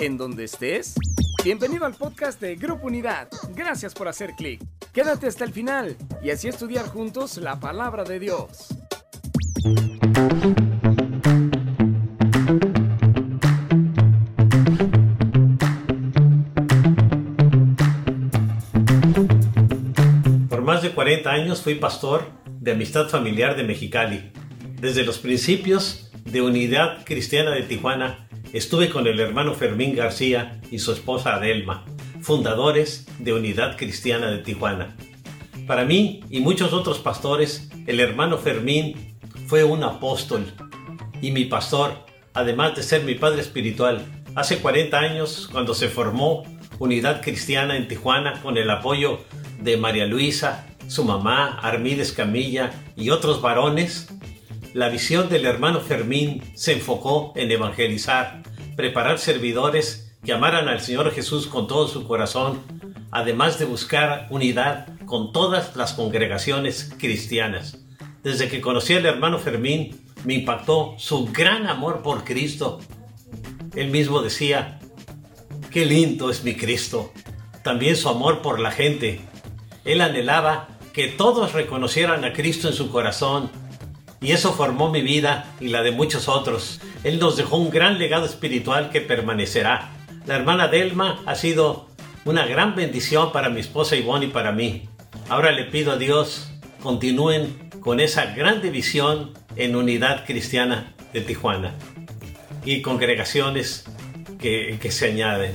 en donde estés. Bienvenido al podcast de Grupo Unidad. Gracias por hacer clic. Quédate hasta el final y así estudiar juntos la palabra de Dios. Por más de 40 años fui pastor de Amistad Familiar de Mexicali. Desde los principios de Unidad Cristiana de Tijuana, estuve con el hermano Fermín García y su esposa Adelma, fundadores de Unidad Cristiana de Tijuana. Para mí y muchos otros pastores, el hermano Fermín fue un apóstol y mi pastor, además de ser mi padre espiritual. Hace 40 años, cuando se formó Unidad Cristiana en Tijuana con el apoyo de María Luisa, su mamá, Armides Camilla y otros varones, la visión del hermano Fermín se enfocó en evangelizar, preparar servidores que amaran al Señor Jesús con todo su corazón, además de buscar unidad con todas las congregaciones cristianas. Desde que conocí al hermano Fermín, me impactó su gran amor por Cristo. Él mismo decía, qué lindo es mi Cristo. También su amor por la gente. Él anhelaba que todos reconocieran a Cristo en su corazón y eso formó mi vida y la de muchos otros. Él nos dejó un gran legado espiritual que permanecerá. La hermana Delma ha sido una gran bendición para mi esposa Ivonne y para mí. Ahora le pido a Dios continúen con esa gran división en unidad cristiana de Tijuana y congregaciones que, se añaden.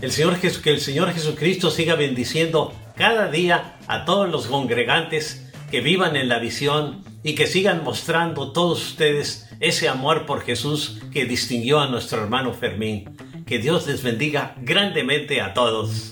Que el Señor Jesucristo siga bendiciendo cada día a todos los congregantes que vivan en la visión y que sigan mostrando todos ustedes ese amor por Jesús que distinguió a nuestro hermano Fermín. Que Dios les bendiga grandemente a todos.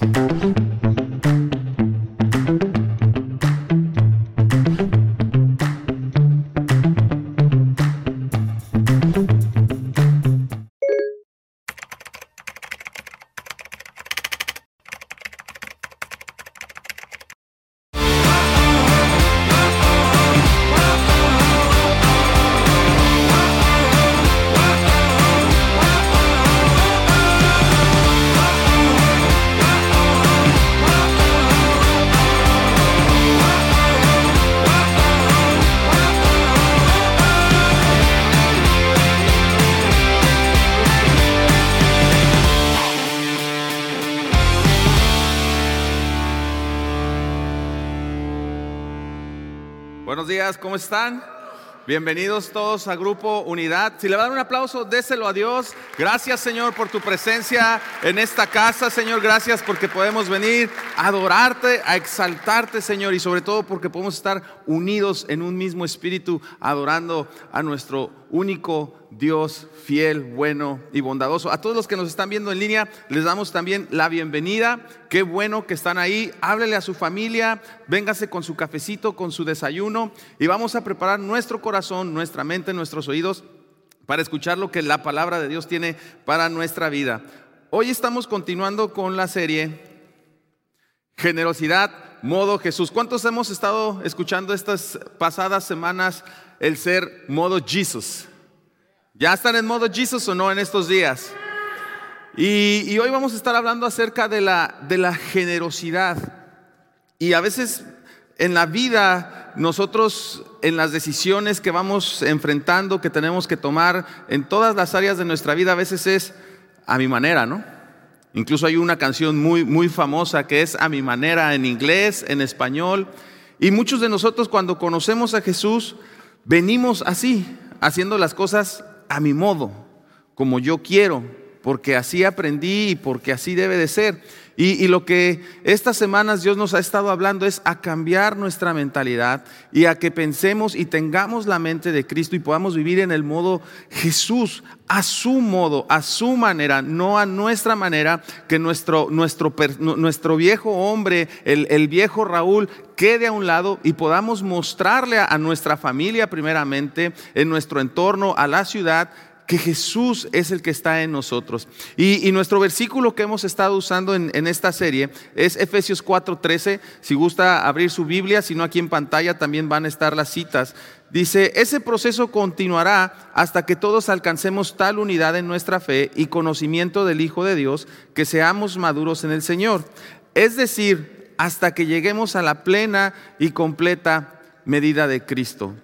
¿Cómo están? Bienvenidos todos a Grupo Unidad. Si le van un aplauso, déselo a Dios. Gracias, Señor, por tu presencia en esta casa, Señor. Gracias porque podemos venir a adorarte, a exaltarte, Señor, y sobre todo porque podemos estar unidos en un mismo espíritu, adorando a nuestro único Dios fiel, bueno y bondadoso. A todos los que nos están viendo en línea, les damos también la bienvenida. Qué bueno que están ahí. Háblele a su familia, véngase con su cafecito, con su desayuno y vamos a preparar nuestro corazón, nuestra mente, nuestros oídos para escuchar lo que la palabra de Dios tiene para nuestra vida. Hoy estamos continuando con la serie Generosidad, modo Jesús. ¿Cuántos hemos estado escuchando estas pasadas semanas el ser modo Jesús? ¿Ya están en modo Jesus o no en estos días? Y, hoy vamos a estar hablando acerca de la, de la generosidad. Y a veces en la vida, nosotros en las decisiones que vamos enfrentando, que tenemos que tomar en todas las áreas de nuestra vida, a veces es a mi manera, ¿no? Incluso hay una canción muy, muy famosa que es a mi manera en inglés, en español. Y muchos de nosotros cuando conocemos a Jesús, venimos así, haciendo las cosas a mi modo, como yo quiero, porque así aprendí y porque así debe de ser. Y, lo que estas semanas Dios nos ha estado hablando es a cambiar nuestra mentalidad y a que pensemos y tengamos la mente de Cristo y podamos vivir en el modo Jesús, a su modo, a su manera, no a nuestra manera, que nuestro, nuestro, nuestro viejo hombre, el, el viejo Raúl, quede a un lado y podamos mostrarle a nuestra familia primeramente, en nuestro entorno, a la ciudad, que Jesús es el que está en nosotros. Y, nuestro versículo que hemos estado usando en, en esta serie es Efesios 4:13. Si gusta abrir su Biblia, si no aquí en pantalla también van a estar las citas. Dice, ese proceso continuará hasta que todos alcancemos tal unidad en nuestra fe y conocimiento del Hijo de Dios que seamos maduros en el Señor. Es decir, hasta que lleguemos a la plena y completa medida de Cristo.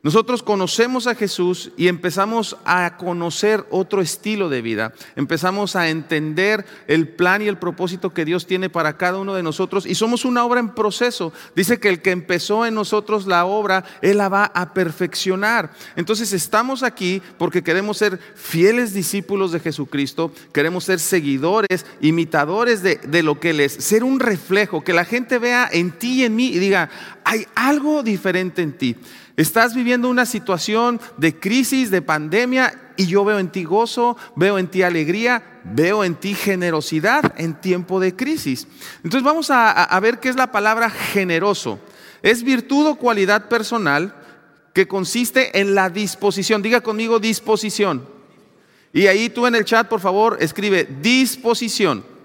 Nosotros conocemos a Jesús y empezamos a conocer otro estilo de vida. Empezamos a entender el plan y el propósito que Dios tiene para cada uno de nosotros y somos una obra en proceso. Dice que el que empezó en nosotros la obra, Él la va a perfeccionar. Entonces estamos aquí porque queremos ser fieles discípulos de Jesucristo, queremos ser seguidores, imitadores de, de lo que Él es, ser un reflejo, que la gente vea en ti y en mí y diga, hay algo diferente en ti. Estás viviendo una situación de crisis, de pandemia, y yo veo en ti gozo, veo en ti alegría, veo en ti generosidad en tiempo de crisis. Entonces vamos a, ver qué es la palabra generoso. Es virtud o cualidad personal que consiste en la disposición. Diga conmigo disposición. Y ahí tú en el chat, por favor, escribe disposición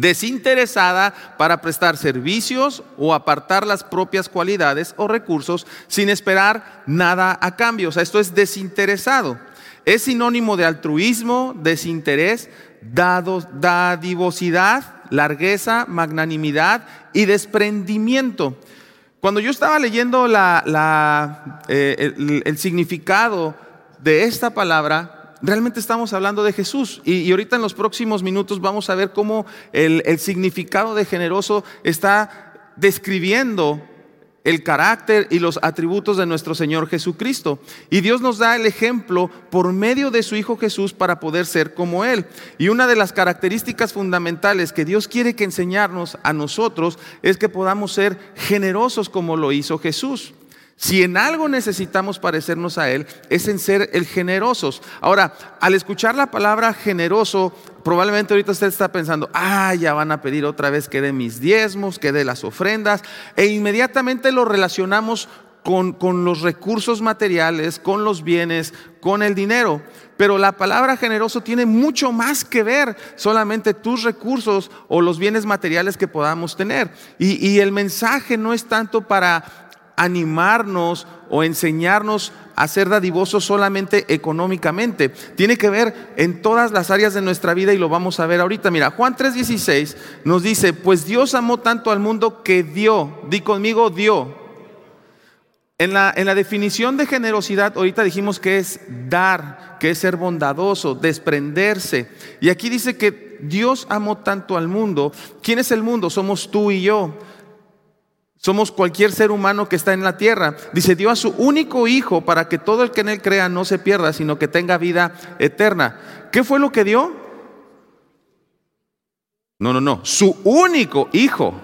desinteresada para prestar servicios o apartar las propias cualidades o recursos sin esperar nada a cambio. O sea, esto es desinteresado. Es sinónimo de altruismo, desinterés, dadivosidad, largueza, magnanimidad y desprendimiento. Cuando yo estaba leyendo eh, el significado de esta palabra, realmente estamos hablando de Jesús. Y, ahorita en los próximos minutos vamos a ver cómo el, el significado de generoso está describiendo el carácter y los atributos de nuestro Señor Jesucristo. Y Dios nos da el ejemplo por medio de su Hijo Jesús para poder ser como Él. Y una de las características fundamentales que Dios quiere que enseñarnos a nosotros es que podamos ser generosos como lo hizo Jesús. Si en algo necesitamos parecernos a Él, es en ser el generosos. Ahora, al escuchar la palabra generoso, probablemente ahorita usted está pensando, ah, ya van a pedir otra vez que dé mis diezmos, que dé las ofrendas, e inmediatamente lo relacionamos con, con, los recursos materiales, con los bienes, con el dinero. Pero la palabra generoso tiene mucho más que ver solamente tus recursos o los bienes materiales que podamos tener. Y, y el mensaje no es tanto para animarnos o enseñarnos a ser dadivosos solamente económicamente. Tiene que ver en todas las áreas de nuestra vida y lo vamos a ver ahorita. Mira, Juan 3:16 nos dice, pues Dios amó tanto al mundo que dio, di conmigo, dio. En la, en la definición de generosidad, ahorita dijimos que es dar, que es ser bondadoso, desprenderse. Y aquí dice que Dios amó tanto al mundo. ¿Quién es el mundo? Somos tú y yo. Somos cualquier ser humano que está en la tierra. Dice, dio a su único hijo para que todo el que en él crea no se pierda, sino que tenga vida eterna. ¿Qué fue lo que dio? No, no, no. Su único hijo.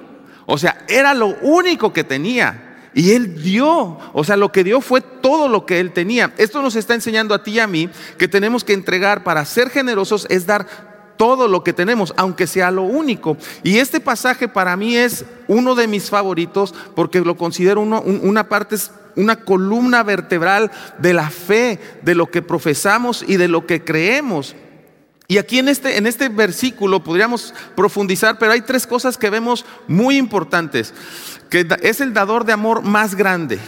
O sea, era lo único que tenía. Y él dio. O sea, lo que dio fue todo lo que él tenía. Esto nos está enseñando a ti y a mí que tenemos que entregar para ser generosos es dar todo lo que tenemos, aunque sea lo único. Y este pasaje para mí es uno de mis favoritos porque lo considero una parte, una columna vertebral de la fe, de lo que profesamos y de lo que creemos. Y aquí en este, en este versículo podríamos profundizar, pero hay tres cosas que vemos muy importantes, que es el dador de amor más grande.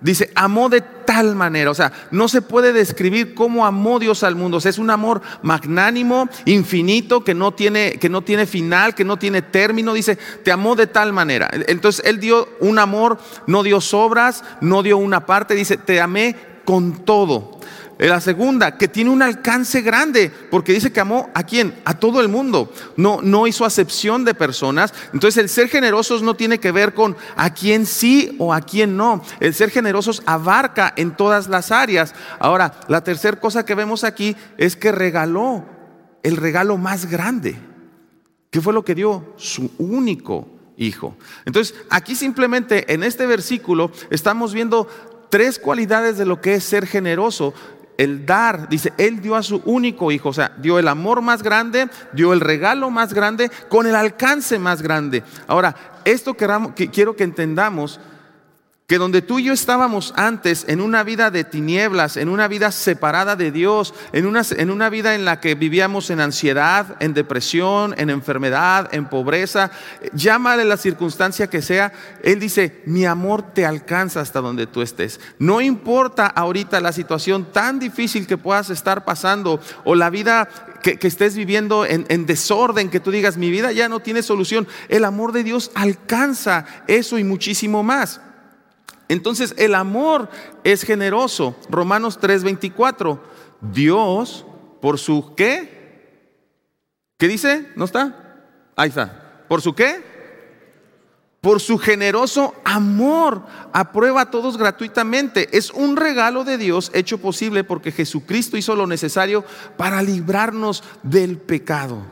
Dice, amó de tal manera, o sea, no se puede describir cómo amó Dios al mundo, o sea, es un amor magnánimo, infinito, que no tiene, que no tiene final, que no tiene término, dice, te amó de tal manera. Entonces, Él dio un amor, no dio sobras, no dio una parte, dice, te amé con todo. La segunda, que tiene un alcance grande, porque dice que amó a quién? A todo el mundo. No, no hizo acepción de personas. Entonces el ser generosos no tiene que ver con a quién sí o a quién no. El ser generosos abarca en todas las áreas. Ahora, la tercera cosa que vemos aquí es que regaló el regalo más grande. ¿Qué fue lo que dio? Su único hijo. Entonces, aquí simplemente en este versículo estamos viendo tres cualidades de lo que es ser generoso el dar, dice, Él dio a su único hijo, o sea, dio el amor más grande, dio el regalo más grande, con el alcance más grande. Ahora, esto que quiero que entendamos, que donde tú y yo estábamos antes en una vida de tinieblas, en una vida separada de Dios, en una, en una vida en la que vivíamos en ansiedad, en depresión, en enfermedad, en pobreza, llámale la circunstancia que sea, Él dice, mi amor te alcanza hasta donde tú estés. No importa ahorita la situación tan difícil que puedas estar pasando o la vida que, estés viviendo en, en, desorden, que tú digas, mi vida ya no tiene solución. El amor de Dios alcanza eso y muchísimo más. Entonces el amor es generoso. Romanos 3:24. Dios, por su qué? ¿Qué dice? ¿No está? Ahí está. ¿Por su qué? Por su generoso amor, aprueba a todos gratuitamente. Es un regalo de Dios hecho posible porque Jesucristo hizo lo necesario para librarnos del pecado.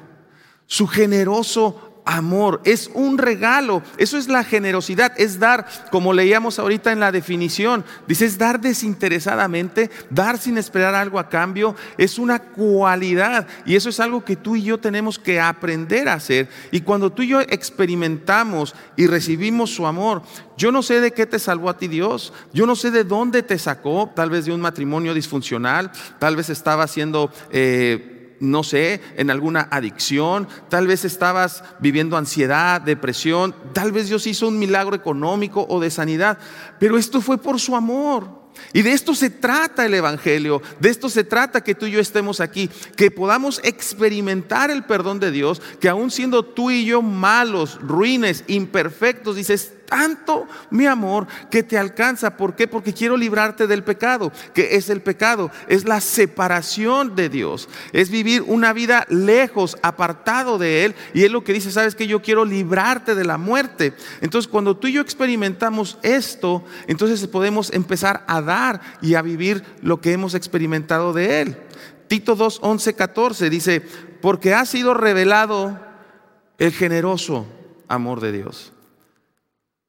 Su generoso amor, es un regalo. Eso es la generosidad, es dar, como leíamos ahorita en la definición, dice, es dar desinteresadamente, dar sin esperar algo a cambio, es una cualidad y eso es algo que tú y yo tenemos que aprender a hacer. Y cuando tú y yo experimentamos y recibimos su amor, yo no sé de qué te salvó a ti Dios, yo no sé de dónde te sacó, tal vez de un matrimonio disfuncional, tal vez estaba haciendo... Eh, no sé, en alguna adicción, tal vez estabas viviendo ansiedad, depresión, tal vez Dios hizo un milagro económico o de sanidad, pero esto fue por su amor. Y de esto se trata el Evangelio, de esto se trata que tú y yo estemos aquí, que podamos experimentar el perdón de Dios, que aún siendo tú y yo malos, ruines, imperfectos, dices, tanto mi amor que te alcanza. ¿Por qué? Porque quiero librarte del pecado. que es el pecado? Es la separación de Dios. Es vivir una vida lejos, apartado de Él. Y es lo que dice, sabes que yo quiero librarte de la muerte. Entonces cuando tú y yo experimentamos esto, entonces podemos empezar a dar y a vivir lo que hemos experimentado de Él. Tito 2, 11, 14 dice, porque ha sido revelado el generoso amor de Dios.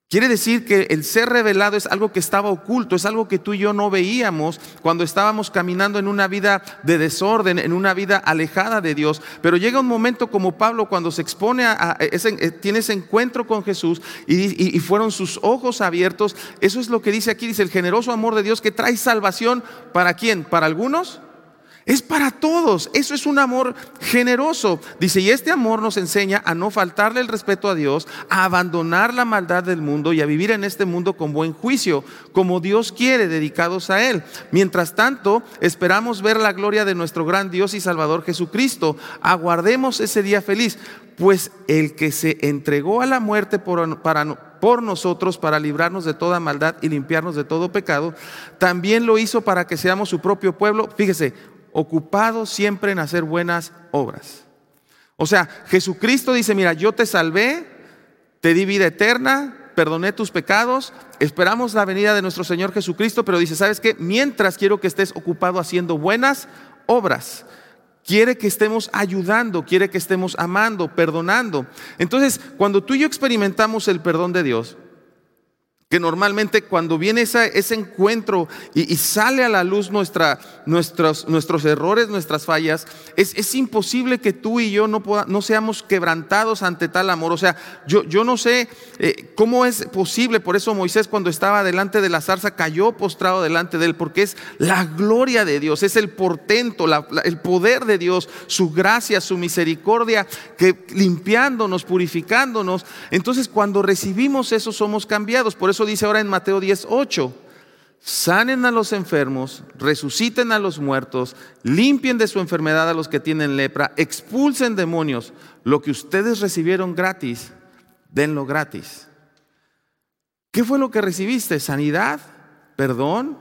Quiere decir que el ser revelado es algo que estaba oculto, es algo que tú y yo no veíamos cuando estábamos caminando en una vida de desorden, en una vida alejada de Dios. Pero llega un momento como Pablo cuando se expone a, ese, eh, tiene ese encuentro con Jesús y, y fueron sus ojos abiertos. Eso es lo que dice aquí, dice el generoso amor de Dios que trae salvación para quién, para algunos es para todos. Eso es un amor generoso. Dice, y este amor nos enseña a no faltarle el respeto a Dios, a abandonar la maldad del mundo y a vivir en este mundo con buen juicio, como Dios quiere, dedicados a Él. Mientras tanto, esperamos ver la gloria de nuestro gran Dios y Salvador Jesucristo. Aguardemos ese día feliz, pues el que se entregó a la muerte por, por nosotros para librarnos de toda maldad y limpiarnos de todo pecado, también lo hizo para que seamos su propio pueblo. Fíjese, ocupado siempre en hacer buenas obras. O sea, Jesucristo dice, mira, yo te salvé, te di vida eterna, perdoné tus pecados, esperamos la venida de nuestro Señor Jesucristo, pero dice, ¿sabes qué? Mientras quiero que estés ocupado haciendo buenas obras. Quiere que estemos ayudando, quiere que estemos amando, perdonando. Entonces, cuando tú y yo experimentamos el perdón de Dios, que normalmente cuando viene ese encuentro y, sale a la luz nuestra, nuestros, nuestros errores, nuestras fallas, es, es imposible que tú y yo no, no, seamos quebrantados ante tal amor. O sea, yo, yo no sé eh, cómo es posible, por eso Moisés cuando estaba delante de la zarza cayó postrado delante de él, porque es la gloria de Dios, es el portento, el poder de Dios, su gracia, su misericordia, que limpiándonos, purificándonos. Entonces cuando recibimos eso somos cambiados. Por eso dice ahora en Mateo 10:8. Sanen a los enfermos, resuciten a los muertos, limpien de su enfermedad a los que tienen lepra, expulsen demonios. Lo que ustedes recibieron gratis, denlo gratis. ¿Qué fue lo que recibiste? ¿Sanidad? ¿Perdón?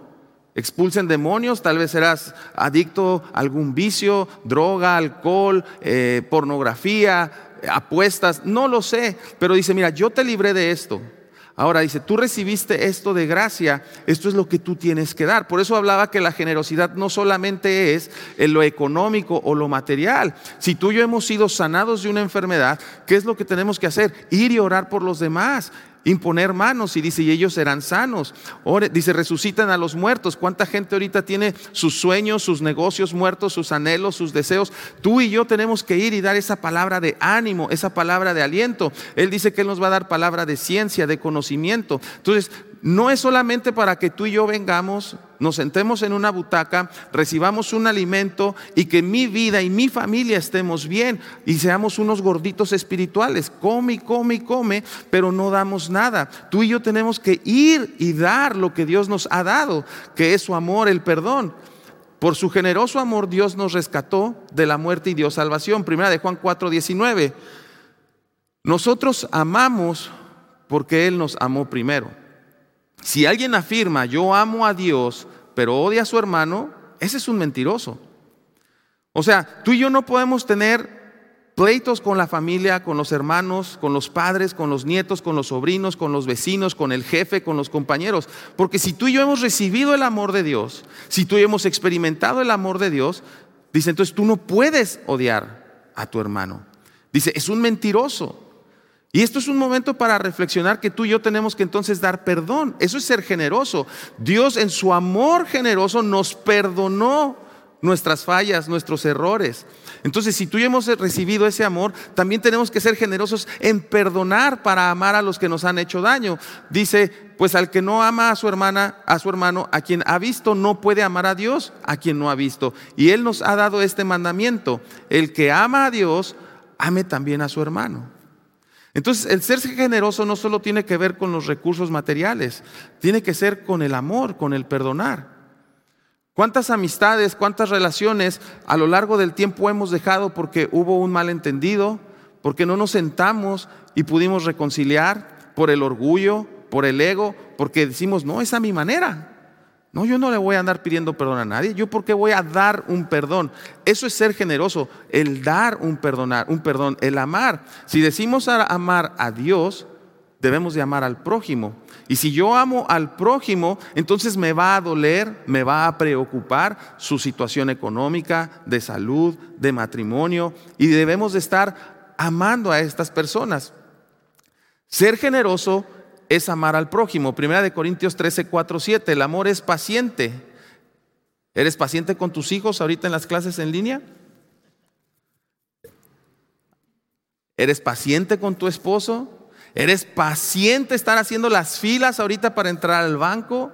Expulsen demonios, tal vez serás adicto a algún vicio, droga, alcohol, eh, pornografía, apuestas, no lo sé, pero dice, mira, yo te libré de esto. Ahora dice, tú recibiste esto de gracia, esto es lo que tú tienes que dar. Por eso hablaba que la generosidad no solamente es en lo económico o lo material. Si tú y yo hemos sido sanados de una enfermedad, ¿qué es lo que tenemos que hacer? Ir y orar por los demás imponer manos y dice, y ellos serán sanos. dice, resucitan a los muertos. ¿Cuánta gente ahorita tiene sus sueños, sus negocios muertos, sus anhelos, sus deseos? Tú y yo tenemos que ir y dar esa palabra de ánimo, esa palabra de aliento. Él dice que Él nos va a dar palabra de ciencia, de conocimiento. Entonces, no es solamente para que tú y yo vengamos, nos sentemos en una butaca, recibamos un alimento y que mi vida y mi familia estemos bien y seamos unos gorditos espirituales. Come come come, pero no damos nada. Tú y yo tenemos que ir y dar lo que Dios nos ha dado, que es su amor, el perdón. Por su generoso amor Dios nos rescató de la muerte y dio salvación. Primera de Juan 4, 19. Nosotros amamos porque Él nos amó primero. Si alguien afirma, yo amo a Dios, pero odia a su hermano, ese es un mentiroso. O sea, tú y yo no podemos tener pleitos con la familia, con los hermanos, con los padres, con los nietos, con los sobrinos, con los vecinos, con el jefe, con los compañeros. Porque si tú y yo hemos recibido el amor de Dios, si tú y yo hemos experimentado el amor de Dios, dice, entonces tú no puedes odiar a tu hermano. Dice, es un mentiroso. Y esto es un momento para reflexionar que tú y yo tenemos que entonces dar perdón. Eso es ser generoso. Dios en su amor generoso nos perdonó nuestras fallas, nuestros errores. Entonces, si tú y hemos recibido ese amor, también tenemos que ser generosos en perdonar para amar a los que nos han hecho daño. Dice, pues al que no ama a su hermana, a su hermano, a quien ha visto, no puede amar a Dios, a quien no ha visto. Y Él nos ha dado este mandamiento. El que ama a Dios, ame también a su hermano. Entonces, el ser generoso no solo tiene que ver con los recursos materiales, tiene que ser con el amor, con el perdonar. ¿Cuántas amistades, cuántas relaciones a lo largo del tiempo hemos dejado porque hubo un malentendido, porque no nos sentamos y pudimos reconciliar por el orgullo, por el ego, porque decimos, no, es a mi manera. No, yo no le voy a andar pidiendo perdón a nadie. Yo porque voy a dar un perdón. Eso es ser generoso, el dar un perdonar, un perdón, el amar. Si decimos amar a Dios, debemos de amar al prójimo. Y si yo amo al prójimo, entonces me va a doler, me va a preocupar su situación económica, de salud, de matrimonio, y debemos de estar amando a estas personas. Ser generoso es amar al prójimo. Primera de Corintios 13, 4, 7. El amor es paciente. ¿Eres paciente con tus hijos ahorita en las clases en línea? ¿Eres paciente con tu esposo? ¿Eres paciente estar haciendo las filas ahorita para entrar al banco?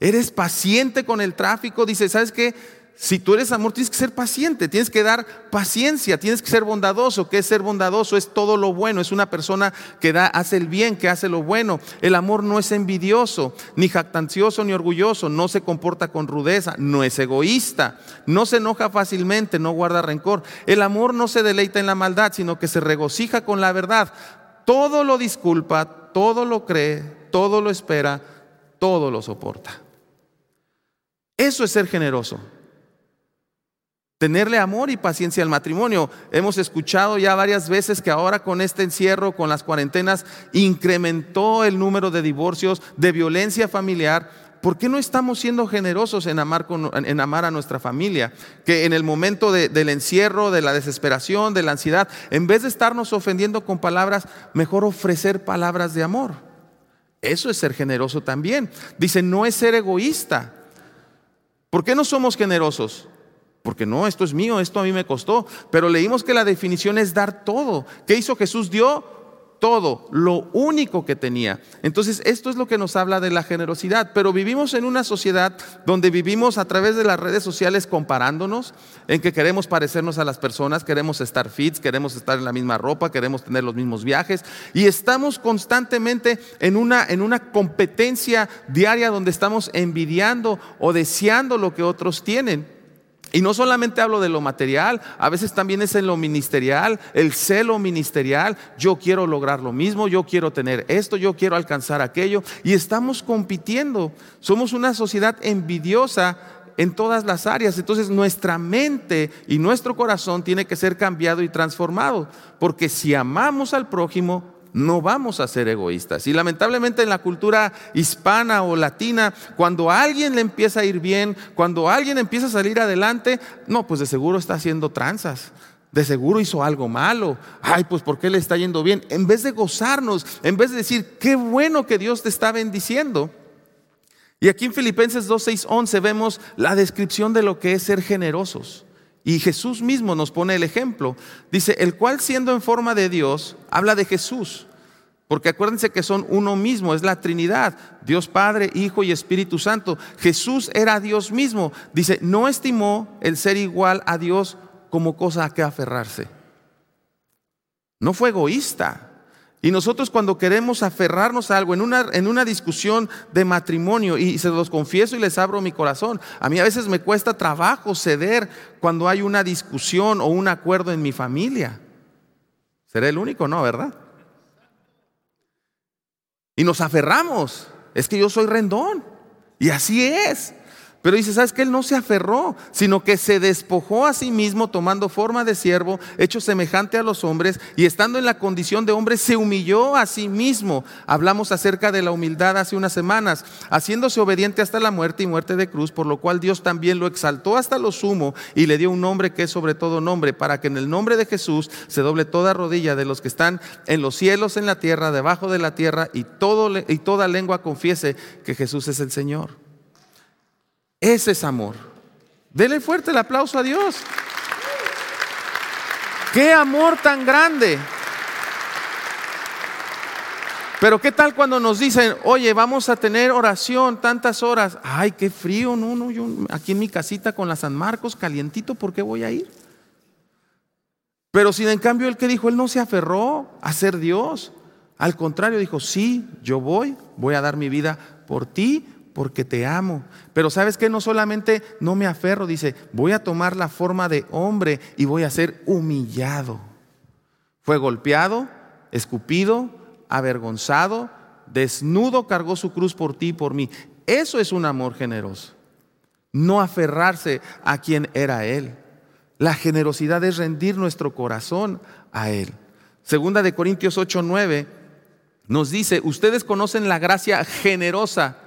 ¿Eres paciente con el tráfico? Dice, ¿sabes qué? Si tú eres amor, tienes que ser paciente, tienes que dar paciencia, tienes que ser bondadoso. ¿Qué es ser bondadoso? Es todo lo bueno, es una persona que da, hace el bien, que hace lo bueno. El amor no es envidioso, ni jactancioso, ni orgulloso, no se comporta con rudeza, no es egoísta, no se enoja fácilmente, no guarda rencor. El amor no se deleita en la maldad, sino que se regocija con la verdad. Todo lo disculpa, todo lo cree, todo lo espera, todo lo soporta. Eso es ser generoso tenerle amor y paciencia al matrimonio. Hemos escuchado ya varias veces que ahora con este encierro, con las cuarentenas, incrementó el número de divorcios, de violencia familiar. ¿Por qué no estamos siendo generosos en amar, en amar a nuestra familia? Que en el momento del encierro, de la desesperación, de la ansiedad, en vez de estarnos ofendiendo con palabras, mejor ofrecer palabras de amor. Eso es ser generoso también. Dice, no es ser egoísta. ¿Por qué no somos generosos? Porque no, esto es mío, esto a mí me costó. Pero leímos que la definición es dar todo. ¿Qué hizo Jesús? Dio todo, lo único que tenía. Entonces, esto es lo que nos habla de la generosidad. Pero vivimos en una sociedad donde vivimos a través de las redes sociales comparándonos, en que queremos parecernos a las personas, queremos estar fits, queremos estar en la misma ropa, queremos tener los mismos viajes. Y estamos constantemente en una, en una competencia diaria donde estamos envidiando o deseando lo que otros tienen. Y no solamente hablo de lo material, a veces también es en lo ministerial, el celo ministerial. Yo quiero lograr lo mismo, yo quiero tener esto, yo quiero alcanzar aquello. Y estamos compitiendo. Somos una sociedad envidiosa en todas las áreas. Entonces nuestra mente y nuestro corazón tiene que ser cambiado y transformado. Porque si amamos al prójimo, no vamos a ser egoístas. Y lamentablemente en la cultura hispana o latina, cuando a alguien le empieza a ir bien, cuando alguien empieza a salir adelante, no, pues de seguro está haciendo tranzas. De seguro hizo algo malo. Ay, pues ¿por qué le está yendo bien? En vez de gozarnos, en vez de decir, qué bueno que Dios te está bendiciendo. Y aquí en Filipenses 2, 6, 11 vemos la descripción de lo que es ser generosos. Y Jesús mismo nos pone el ejemplo. Dice, el cual siendo en forma de Dios, habla de Jesús. Porque acuérdense que son uno mismo, es la Trinidad, Dios Padre, Hijo y Espíritu Santo. Jesús era Dios mismo. Dice, no estimó el ser igual a Dios como cosa a que aferrarse. No fue egoísta. Y nosotros cuando queremos aferrarnos a algo en una, en una discusión de matrimonio, y se los confieso y les abro mi corazón, a mí a veces me cuesta trabajo ceder cuando hay una discusión o un acuerdo en mi familia. Seré el único, ¿no? ¿Verdad? Y nos aferramos. Es que yo soy rendón. Y así es. Pero dice, ¿sabes que Él no se aferró, sino que se despojó a sí mismo tomando forma de siervo, hecho semejante a los hombres, y estando en la condición de hombre, se humilló a sí mismo. Hablamos acerca de la humildad hace unas semanas, haciéndose obediente hasta la muerte y muerte de cruz, por lo cual Dios también lo exaltó hasta lo sumo y le dio un nombre que es sobre todo nombre, para que en el nombre de Jesús se doble toda rodilla de los que están en los cielos, en la tierra, debajo de la tierra, y, todo, y toda lengua confiese que Jesús es el Señor. Ese es amor. Dele fuerte el aplauso a Dios. ¡Qué amor tan grande! Pero ¿qué tal cuando nos dicen, oye, vamos a tener oración tantas horas? Ay, qué frío, no, no, yo aquí en mi casita con la San Marcos, calientito, ¿por qué voy a ir? Pero sin en cambio el que dijo, él no se aferró a ser Dios. Al contrario, dijo, sí, yo voy, voy a dar mi vida por ti, porque te amo. Pero sabes que no solamente no me aferro, dice, voy a tomar la forma de hombre y voy a ser humillado. Fue golpeado, escupido, avergonzado, desnudo cargó su cruz por ti y por mí. Eso es un amor generoso. No aferrarse a quien era Él. La generosidad es rendir nuestro corazón a Él. Segunda de Corintios 8, 9 nos dice, ustedes conocen la gracia generosa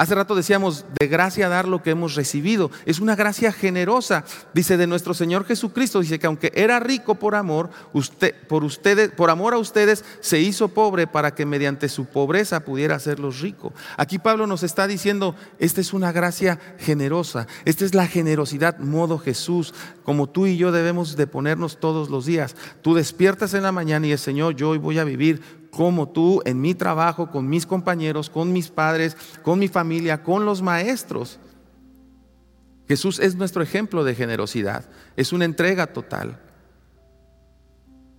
Hace rato decíamos, de gracia dar lo que hemos recibido. Es una gracia generosa, dice de nuestro Señor Jesucristo. Dice que aunque era rico por amor, usted, por, ustedes, por amor a ustedes se hizo pobre para que mediante su pobreza pudiera hacerlos ricos. Aquí Pablo nos está diciendo, esta es una gracia generosa. Esta es la generosidad modo Jesús, como tú y yo debemos de ponernos todos los días. Tú despiertas en la mañana y el Señor, yo hoy voy a vivir como tú en mi trabajo, con mis compañeros, con mis padres, con mi familia, con los maestros. Jesús es nuestro ejemplo de generosidad, es una entrega total.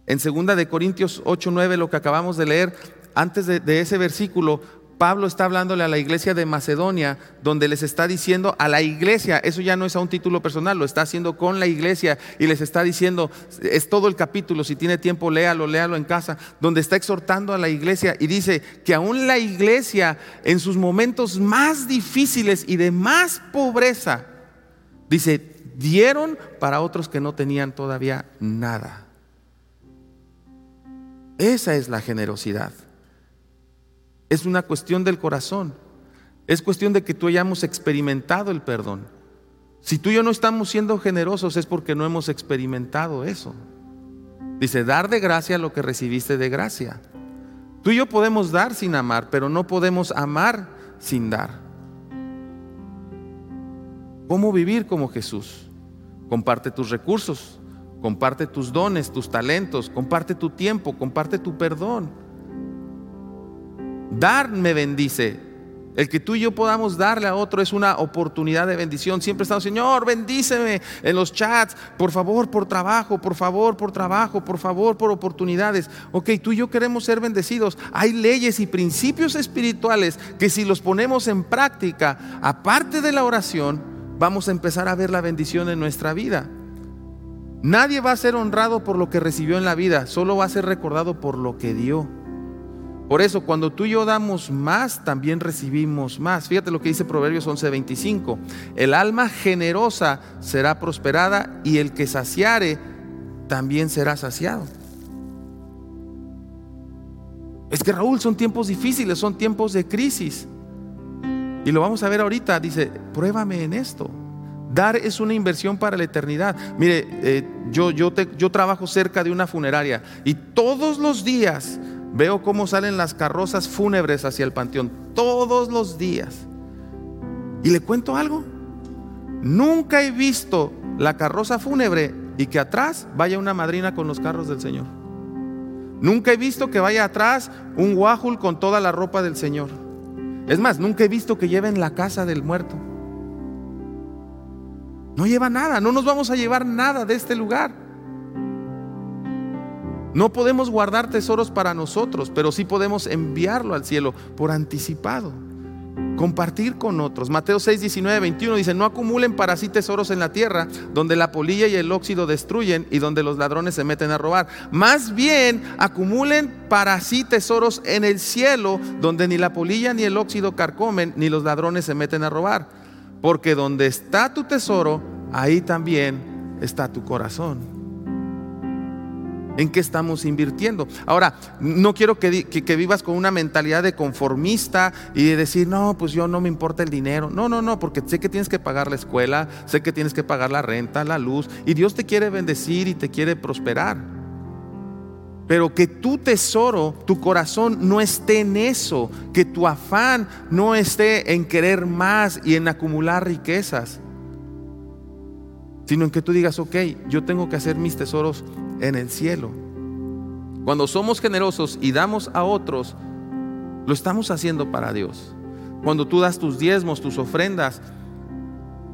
En 2 de Corintios 8, 9, lo que acabamos de leer, antes de ese versículo, Pablo está hablándole a la iglesia de Macedonia, donde les está diciendo a la iglesia, eso ya no es a un título personal, lo está haciendo con la iglesia y les está diciendo, es todo el capítulo, si tiene tiempo léalo, léalo en casa, donde está exhortando a la iglesia y dice que aún la iglesia en sus momentos más difíciles y de más pobreza, dice, dieron para otros que no tenían todavía nada. Esa es la generosidad. Es una cuestión del corazón. Es cuestión de que tú hayamos experimentado el perdón. Si tú y yo no estamos siendo generosos es porque no hemos experimentado eso. Dice, dar de gracia lo que recibiste de gracia. Tú y yo podemos dar sin amar, pero no podemos amar sin dar. ¿Cómo vivir como Jesús? Comparte tus recursos, comparte tus dones, tus talentos, comparte tu tiempo, comparte tu perdón. Dar me bendice. El que tú y yo podamos darle a otro es una oportunidad de bendición. Siempre estamos, Señor, bendíceme en los chats. Por favor, por trabajo, por favor, por trabajo, por favor, por oportunidades. Ok, tú y yo queremos ser bendecidos. Hay leyes y principios espirituales que si los ponemos en práctica, aparte de la oración, vamos a empezar a ver la bendición en nuestra vida. Nadie va a ser honrado por lo que recibió en la vida, solo va a ser recordado por lo que dio. Por eso, cuando tú y yo damos más, también recibimos más. Fíjate lo que dice Proverbios 11:25. El alma generosa será prosperada y el que saciare también será saciado. Es que Raúl, son tiempos difíciles, son tiempos de crisis. Y lo vamos a ver ahorita. Dice, pruébame en esto. Dar es una inversión para la eternidad. Mire, eh, yo, yo, yo trabajo cerca de una funeraria y todos los días Veo cómo salen las carrozas fúnebres hacia el panteón todos los días. Y le cuento algo. Nunca he visto la carroza fúnebre y que atrás vaya una madrina con los carros del Señor. Nunca he visto que vaya atrás un guajul con toda la ropa del Señor. Es más, nunca he visto que lleven la casa del muerto. No lleva nada, no nos vamos a llevar nada de este lugar. No podemos guardar tesoros para nosotros, pero sí podemos enviarlo al cielo por anticipado. Compartir con otros. Mateo 6, 19, 21 dice, no acumulen para sí tesoros en la tierra, donde la polilla y el óxido destruyen y donde los ladrones se meten a robar. Más bien, acumulen para sí tesoros en el cielo, donde ni la polilla ni el óxido carcomen, ni los ladrones se meten a robar. Porque donde está tu tesoro, ahí también está tu corazón. ¿En qué estamos invirtiendo? Ahora, no quiero que, vivas con una mentalidad de conformista y de decir, no, pues yo no me importa el dinero. No, no, no, porque sé que tienes que pagar la escuela, sé que tienes que pagar la renta, la luz, y Dios te quiere bendecir y te quiere prosperar. Pero que tu tesoro, tu corazón no esté en eso, que tu afán no esté en querer más y en acumular riquezas sino en que tú digas, ok, yo tengo que hacer mis tesoros en el cielo. Cuando somos generosos y damos a otros, lo estamos haciendo para Dios. Cuando tú das tus diezmos, tus ofrendas,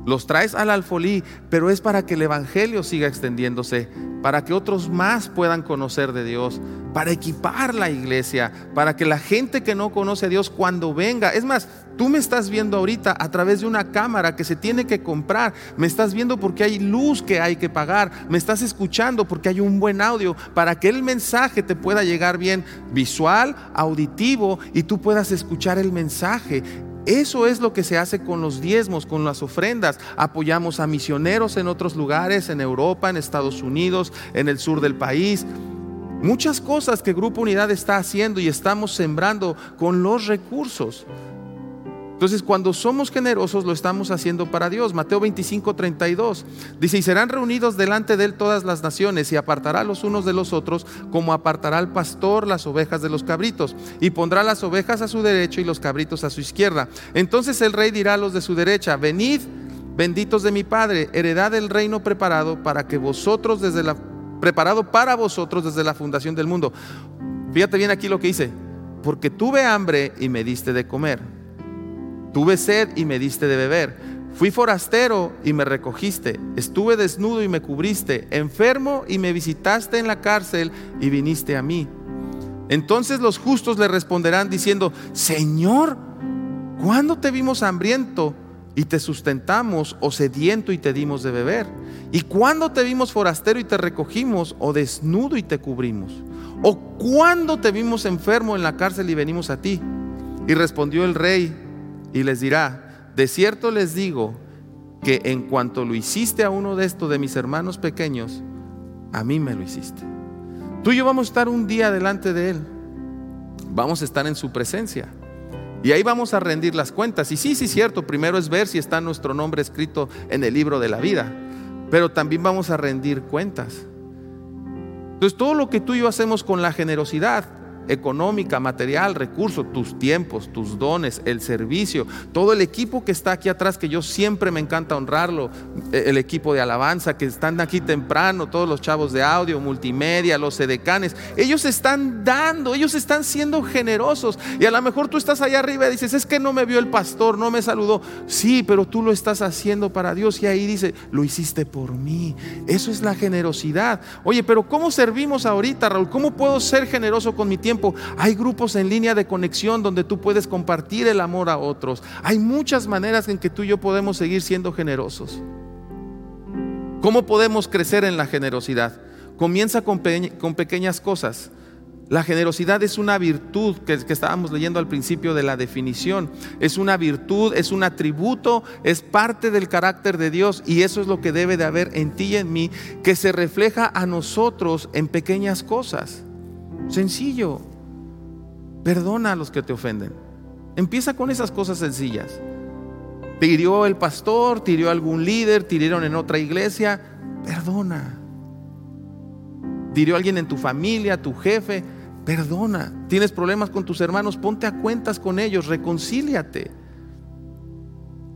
los traes al alfolí, pero es para que el Evangelio siga extendiéndose, para que otros más puedan conocer de Dios, para equipar la iglesia, para que la gente que no conoce a Dios cuando venga, es más, tú me estás viendo ahorita a través de una cámara que se tiene que comprar, me estás viendo porque hay luz que hay que pagar, me estás escuchando porque hay un buen audio, para que el mensaje te pueda llegar bien visual, auditivo y tú puedas escuchar el mensaje. Eso es lo que se hace con los diezmos, con las ofrendas. Apoyamos a misioneros en otros lugares, en Europa, en Estados Unidos, en el sur del país. Muchas cosas que Grupo Unidad está haciendo y estamos sembrando con los recursos. Entonces, cuando somos generosos, lo estamos haciendo para Dios. Mateo 25, 32 dice: Y serán reunidos delante de él todas las naciones, y apartará los unos de los otros, como apartará el pastor las ovejas de los cabritos, y pondrá las ovejas a su derecha y los cabritos a su izquierda. Entonces el rey dirá a los de su derecha: Venid, benditos de mi Padre, heredad del reino preparado para que vosotros desde la preparado para vosotros desde la fundación del mundo. Fíjate bien aquí lo que dice: Porque tuve hambre y me diste de comer Tuve sed y me diste de beber. Fui forastero y me recogiste. Estuve desnudo y me cubriste. Enfermo y me visitaste en la cárcel y viniste a mí. Entonces los justos le responderán diciendo, Señor, ¿cuándo te vimos hambriento y te sustentamos o sediento y te dimos de beber? ¿Y cuándo te vimos forastero y te recogimos o desnudo y te cubrimos? ¿O cuándo te vimos enfermo en la cárcel y venimos a ti? Y respondió el rey, y les dirá, de cierto les digo que en cuanto lo hiciste a uno de estos de mis hermanos pequeños, a mí me lo hiciste. Tú y yo vamos a estar un día delante de Él. Vamos a estar en su presencia. Y ahí vamos a rendir las cuentas. Y sí, sí, cierto, primero es ver si está nuestro nombre escrito en el libro de la vida. Pero también vamos a rendir cuentas. Entonces, todo lo que tú y yo hacemos con la generosidad, económica, material, recurso, tus tiempos, tus dones, el servicio, todo el equipo que está aquí atrás, que yo siempre me encanta honrarlo, e, el equipo de alabanza que están aquí temprano, todos los chavos de audio, multimedia, los edecanes, ellos están dando, ellos están siendo generosos. Y a lo mejor tú estás allá arriba y dices, es que no me vio el pastor, no me saludó. Sí, pero tú lo estás haciendo para Dios. Y ahí dice, lo hiciste por mí. Eso es la generosidad. Oye, pero ¿cómo servimos ahorita, Raúl? ¿Cómo puedo ser generoso con mi tiempo? Hay grupos en línea de conexión donde tú puedes compartir el amor a otros. Hay muchas maneras en que tú y yo podemos seguir siendo generosos. ¿Cómo podemos crecer en la generosidad? Comienza con, pequeñas cosas. La generosidad es una virtud que, que, estábamos leyendo al principio de la definición. Es una virtud, es un atributo, es parte del carácter de Dios y eso es lo que debe de haber en ti y en mí, que se refleja a nosotros en pequeñas cosas. Sencillo. Perdona a los que te ofenden. Empieza con esas cosas sencillas. Te el pastor, te hirió algún líder, te hirieron en otra iglesia. Perdona. Te hirió alguien en tu familia, tu jefe. Perdona. Tienes problemas con tus hermanos, ponte a cuentas con ellos, reconcíliate.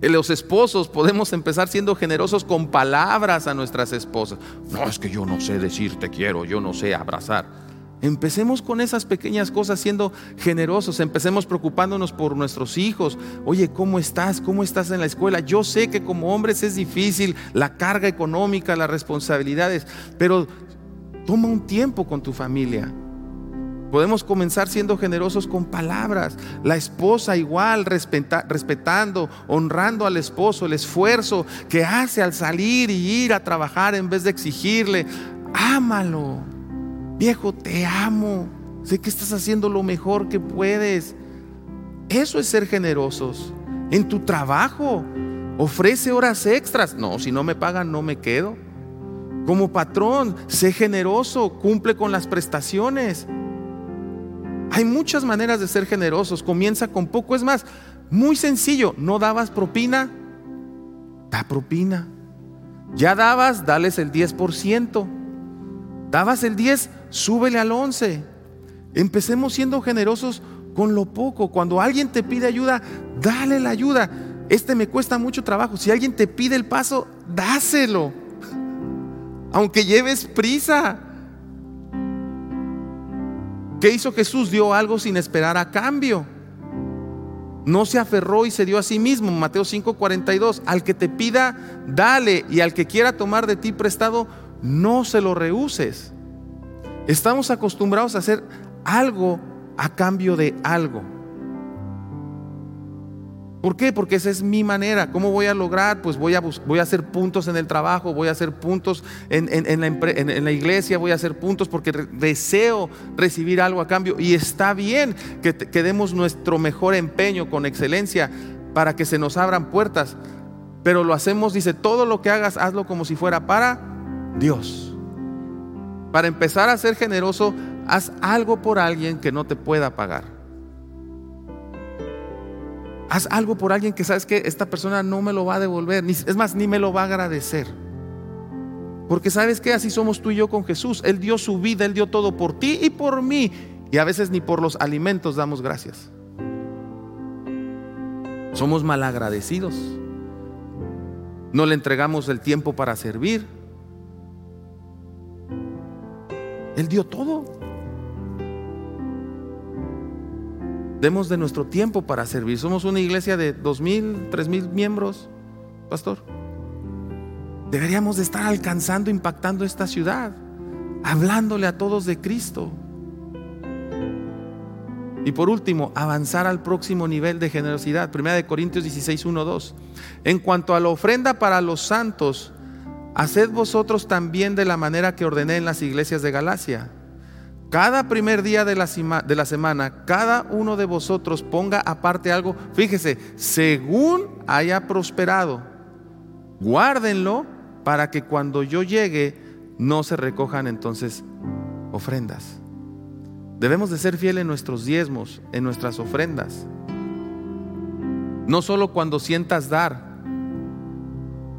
Los esposos podemos empezar siendo generosos con palabras a nuestras esposas. No es que yo no sé decir te quiero, yo no sé abrazar. Empecemos con esas pequeñas cosas siendo generosos, empecemos preocupándonos por nuestros hijos. Oye, ¿cómo estás? ¿Cómo estás en la escuela? Yo sé que como hombres es difícil la carga económica, las responsabilidades, pero toma un tiempo con tu familia. Podemos comenzar siendo generosos con palabras. La esposa igual, respetando, honrando al esposo, el esfuerzo que hace al salir y ir a trabajar en vez de exigirle. Ámalo. Viejo, te amo. Sé que estás haciendo lo mejor que puedes. Eso es ser generosos. En tu trabajo, ofrece horas extras. No, si no me pagan, no me quedo. Como patrón, sé generoso, cumple con las prestaciones. Hay muchas maneras de ser generosos. Comienza con poco. Es más, muy sencillo. ¿No dabas propina? Da propina. Ya dabas, dales el 10%. Dabas el 10, súbele al 11. Empecemos siendo generosos con lo poco. Cuando alguien te pide ayuda, dale la ayuda. Este me cuesta mucho trabajo. Si alguien te pide el paso, dáselo. Aunque lleves prisa. ¿Qué hizo Jesús? Dio algo sin esperar a cambio. No se aferró y se dio a sí mismo. Mateo 5:42. Al que te pida, dale. Y al que quiera tomar de ti prestado, no se lo rehuses. Estamos acostumbrados a hacer algo a cambio de algo. ¿Por qué? Porque esa es mi manera. ¿Cómo voy a lograr? Pues voy a, voy a hacer puntos en el trabajo, voy a hacer puntos en, la, iglesia, voy a hacer puntos porque deseo recibir algo a cambio. Y está bien que, que demos nuestro mejor empeño con excelencia para que se nos abran puertas. Pero lo hacemos, dice, todo lo que hagas, hazlo como si fuera para Dios. Para empezar a ser generoso, haz algo por alguien que no te pueda pagar. Haz algo por alguien que sabes que esta persona no me lo va a devolver, es más, ni me lo va a agradecer. Porque sabes que así somos tú y yo con Jesús. Él dio su vida, Él dio todo por ti y por mí. Y a veces ni por los alimentos damos gracias. Somos malagradecidos. No le entregamos el tiempo para servir. Él dio todo. Demos de nuestro tiempo para servir. Somos una iglesia de dos mil, tres mil miembros, pastor. Deberíamos de estar alcanzando, impactando esta ciudad, hablándole a todos de Cristo. Y por último, avanzar al próximo nivel de generosidad. Primera de Corintios 16, 1, 2. En cuanto a la ofrenda para los santos, haced vosotros también de la manera que ordené en las iglesias de Galacia cada primer día de la, de la, semana, cada uno de vosotros ponga aparte algo, fíjese, según haya prosperado, guárdenlo para que cuando yo llegue no se recojan entonces ofrendas. Debemos de ser fieles en nuestros diezmos, en nuestras ofrendas. No solo cuando sientas dar,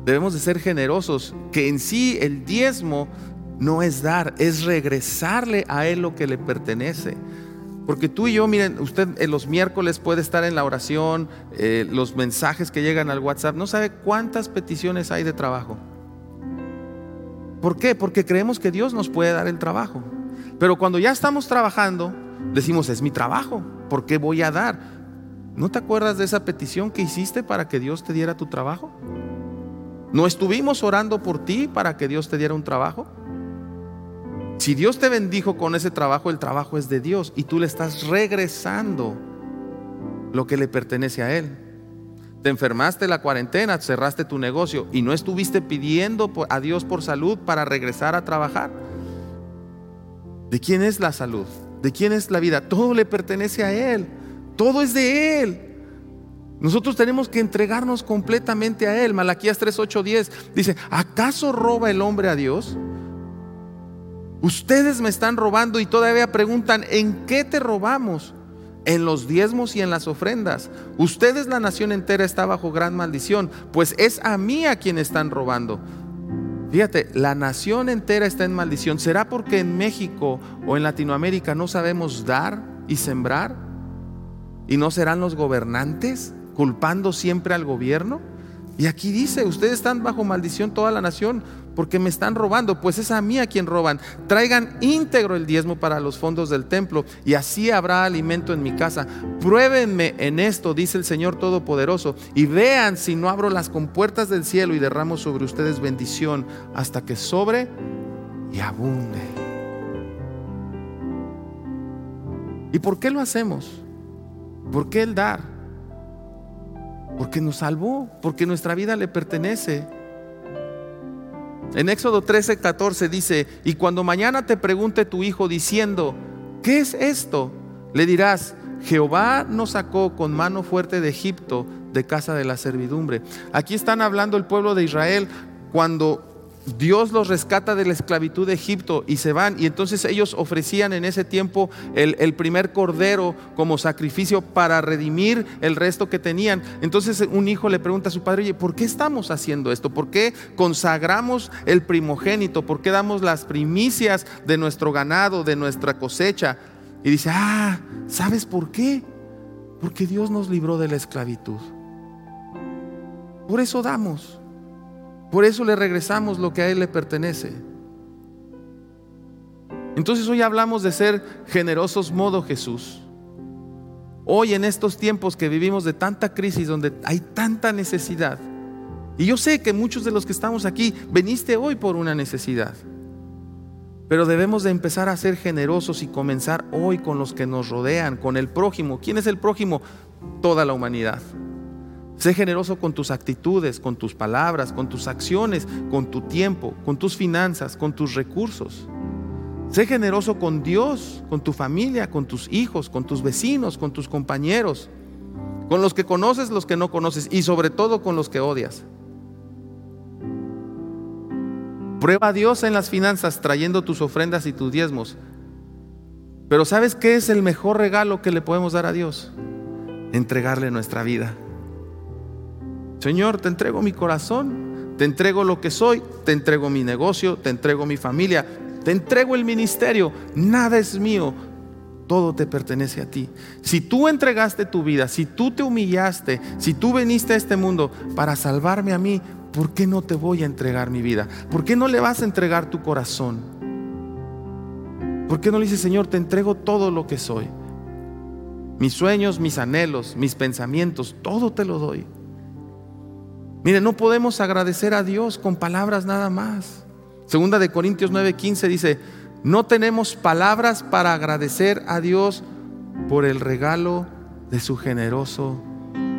debemos de ser generosos, que en sí el diezmo no es dar, es regresarle a Él lo que le pertenece. Porque tú y yo, miren, usted en los miércoles puede estar en la oración, eh, los mensajes que llegan al WhatsApp, no sabe cuántas peticiones hay de trabajo. ¿Por qué? Porque creemos que Dios nos puede dar el trabajo. Pero cuando ya estamos trabajando, decimos, es mi trabajo, ¿por qué voy a dar? ¿No te acuerdas de esa petición que hiciste para que Dios te diera tu trabajo? ¿No estuvimos orando por ti para que Dios te diera un trabajo? Si Dios te bendijo con ese trabajo, el trabajo es de Dios y tú le estás regresando lo que le pertenece a Él. Te enfermaste la cuarentena, cerraste tu negocio y no estuviste pidiendo a Dios por salud para regresar a trabajar. ¿De quién es la salud? ¿De quién es la vida? Todo le pertenece a Él. Todo es de Él. Nosotros tenemos que entregarnos completamente a Él. Malaquías 3, 8, 10 dice, ¿acaso roba el hombre a Dios? Ustedes me están robando y todavía preguntan, ¿en qué te robamos? En los diezmos y en las ofrendas. Ustedes, la nación entera, está bajo gran maldición, pues es a mí a quien están robando. Fíjate, la nación entera está en maldición. ¿Será porque en México o en Latinoamérica no sabemos dar y sembrar? ¿Y no serán los gobernantes culpando siempre al gobierno? Y aquí dice, ustedes están bajo maldición toda la nación porque me están robando, pues es a mí a quien roban. Traigan íntegro el diezmo para los fondos del templo y así habrá alimento en mi casa. Pruébenme en esto, dice el Señor Todopoderoso, y vean si no abro las compuertas del cielo y derramo sobre ustedes bendición hasta que sobre y abunde. ¿Y por qué lo hacemos? ¿Por qué el dar? Porque nos salvó, porque nuestra vida le pertenece. En Éxodo 13, 14 dice, y cuando mañana te pregunte tu hijo diciendo, ¿qué es esto? Le dirás, Jehová nos sacó con mano fuerte de Egipto, de casa de la servidumbre. Aquí están hablando el pueblo de Israel cuando Dios los rescata de la esclavitud de Egipto y se van. Y entonces ellos ofrecían en ese tiempo el, primer cordero como sacrificio para redimir el resto que tenían. Entonces un hijo le pregunta a su padre, oye, ¿por qué estamos haciendo esto? ¿Por qué consagramos el primogénito? ¿Por qué damos las primicias de nuestro ganado, de nuestra cosecha? Y dice, ah, ¿sabes por qué? Porque Dios nos libró de la esclavitud. Por eso damos. Por eso le regresamos lo que a Él le pertenece. Entonces hoy hablamos de ser generosos modo Jesús. Hoy en estos tiempos que vivimos de tanta crisis, donde hay tanta necesidad. Y yo sé que muchos de los que estamos aquí veniste hoy por una necesidad. Pero debemos de empezar a ser generosos y comenzar hoy con los que nos rodean, con el prójimo. ¿Quién es el prójimo? Toda la humanidad. Sé generoso con tus actitudes, con tus palabras, con tus acciones, con tu tiempo, con tus finanzas, con tus recursos. Sé generoso con Dios, con tu familia, con tus hijos, con tus vecinos, con tus compañeros, con los que conoces, los que no conoces y sobre todo con los que odias. Prueba a Dios en las finanzas trayendo tus ofrendas y tus diezmos. Pero ¿sabes qué es el mejor regalo que le podemos dar a Dios? Entregarle nuestra vida. Señor, te entrego mi corazón, te entrego lo que soy, te entrego mi negocio, te entrego mi familia, te entrego el ministerio, nada es mío, todo te pertenece a ti. Si tú entregaste tu vida, si tú te humillaste, si tú viniste a este mundo para salvarme a mí, ¿por qué no te voy a entregar mi vida? ¿Por qué no le vas a entregar tu corazón? ¿Por qué no le dices, Señor, te entrego todo lo que soy? Mis sueños, mis anhelos, mis pensamientos, todo te lo doy. Mire, no podemos agradecer a Dios con palabras nada más. Segunda de Corintios 9:15 dice, no tenemos palabras para agradecer a Dios por el regalo de su generoso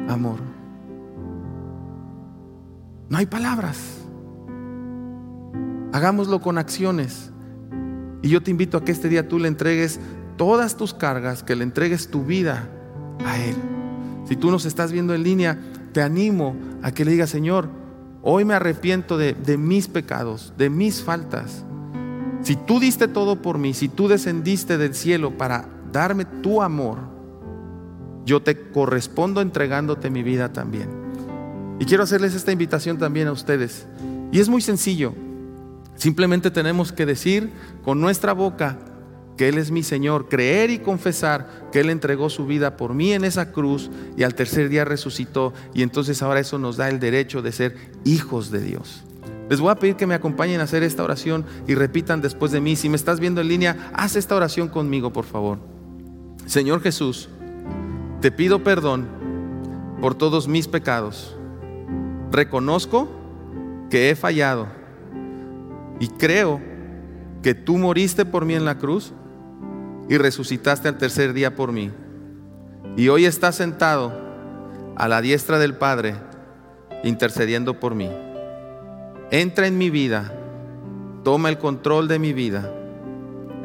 amor. No hay palabras. Hagámoslo con acciones. Y yo te invito a que este día tú le entregues todas tus cargas, que le entregues tu vida a Él. Si tú nos estás viendo en línea, te animo a que le digas, Señor, hoy me arrepiento de, de, mis pecados, de mis faltas. Si tú diste todo por mí, si tú descendiste del cielo para darme tu amor, yo te correspondo entregándote mi vida también. Y quiero hacerles esta invitación también a ustedes. Y es muy sencillo. Simplemente tenemos que decir con nuestra boca, que Él es mi Señor, creer y confesar que Él entregó su vida por mí en esa cruz y al tercer día resucitó y entonces ahora eso nos da el derecho de ser hijos de Dios. Les voy a pedir que me acompañen a hacer esta oración y repitan después de mí. Si me estás viendo en línea, haz esta oración conmigo, por favor. Señor Jesús, te pido perdón por todos mis pecados. Reconozco que he fallado y creo que tú moriste por mí en la cruz y resucitaste al tercer día por mí. Y hoy estás sentado a la diestra del Padre, intercediendo por mí. Entra en mi vida, toma el control de mi vida,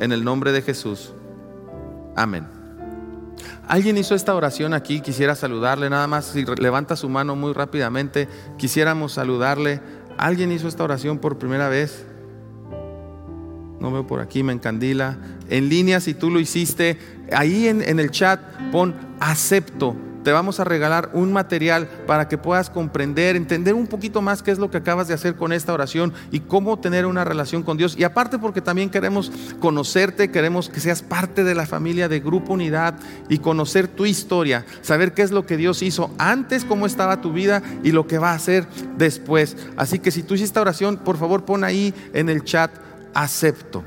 en el nombre de Jesús. Amén. ¿Alguien hizo esta oración aquí? Quisiera saludarle, nada más si levanta su mano muy rápidamente, quisiéramos saludarle. ¿Alguien hizo esta oración por primera vez? No veo por aquí, me encandila. En línea, si tú lo hiciste, ahí en, el chat pon acepto. te vamos a regalar un material para que puedas comprender, entender un poquito más qué es lo que acabas de hacer con esta oración y cómo tener una relación con Dios. Y aparte porque también queremos conocerte, queremos que seas parte de la familia de Grupo Unidad y conocer tu historia, saber qué es lo que Dios hizo antes, cómo estaba tu vida y lo que va a hacer después. Así que si tú hiciste oración, por favor pon ahí en el chat acepto.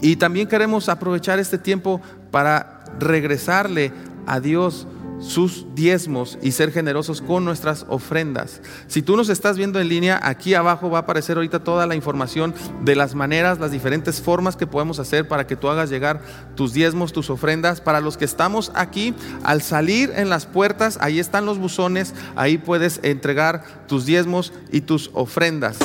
Y también queremos aprovechar este tiempo para regresarle a Dios sus diezmos y ser generosos con nuestras ofrendas. Si tú nos estás viendo en línea, aquí abajo va a aparecer ahorita toda la información de las maneras, las diferentes formas que podemos hacer para que tú hagas llegar tus diezmos, tus ofrendas. Para los que estamos aquí, al salir en las puertas, ahí están los buzones, ahí puedes entregar tus diezmos y tus ofrendas.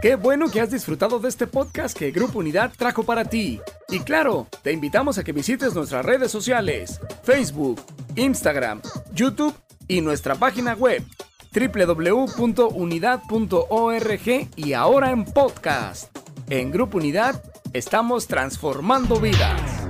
Qué bueno que has disfrutado de este podcast que Grupo Unidad trajo para ti. Y claro, te invitamos a que visites nuestras redes sociales, Facebook, Instagram, YouTube y nuestra página web www.unidad.org y ahora en podcast. En Grupo Unidad estamos transformando vidas.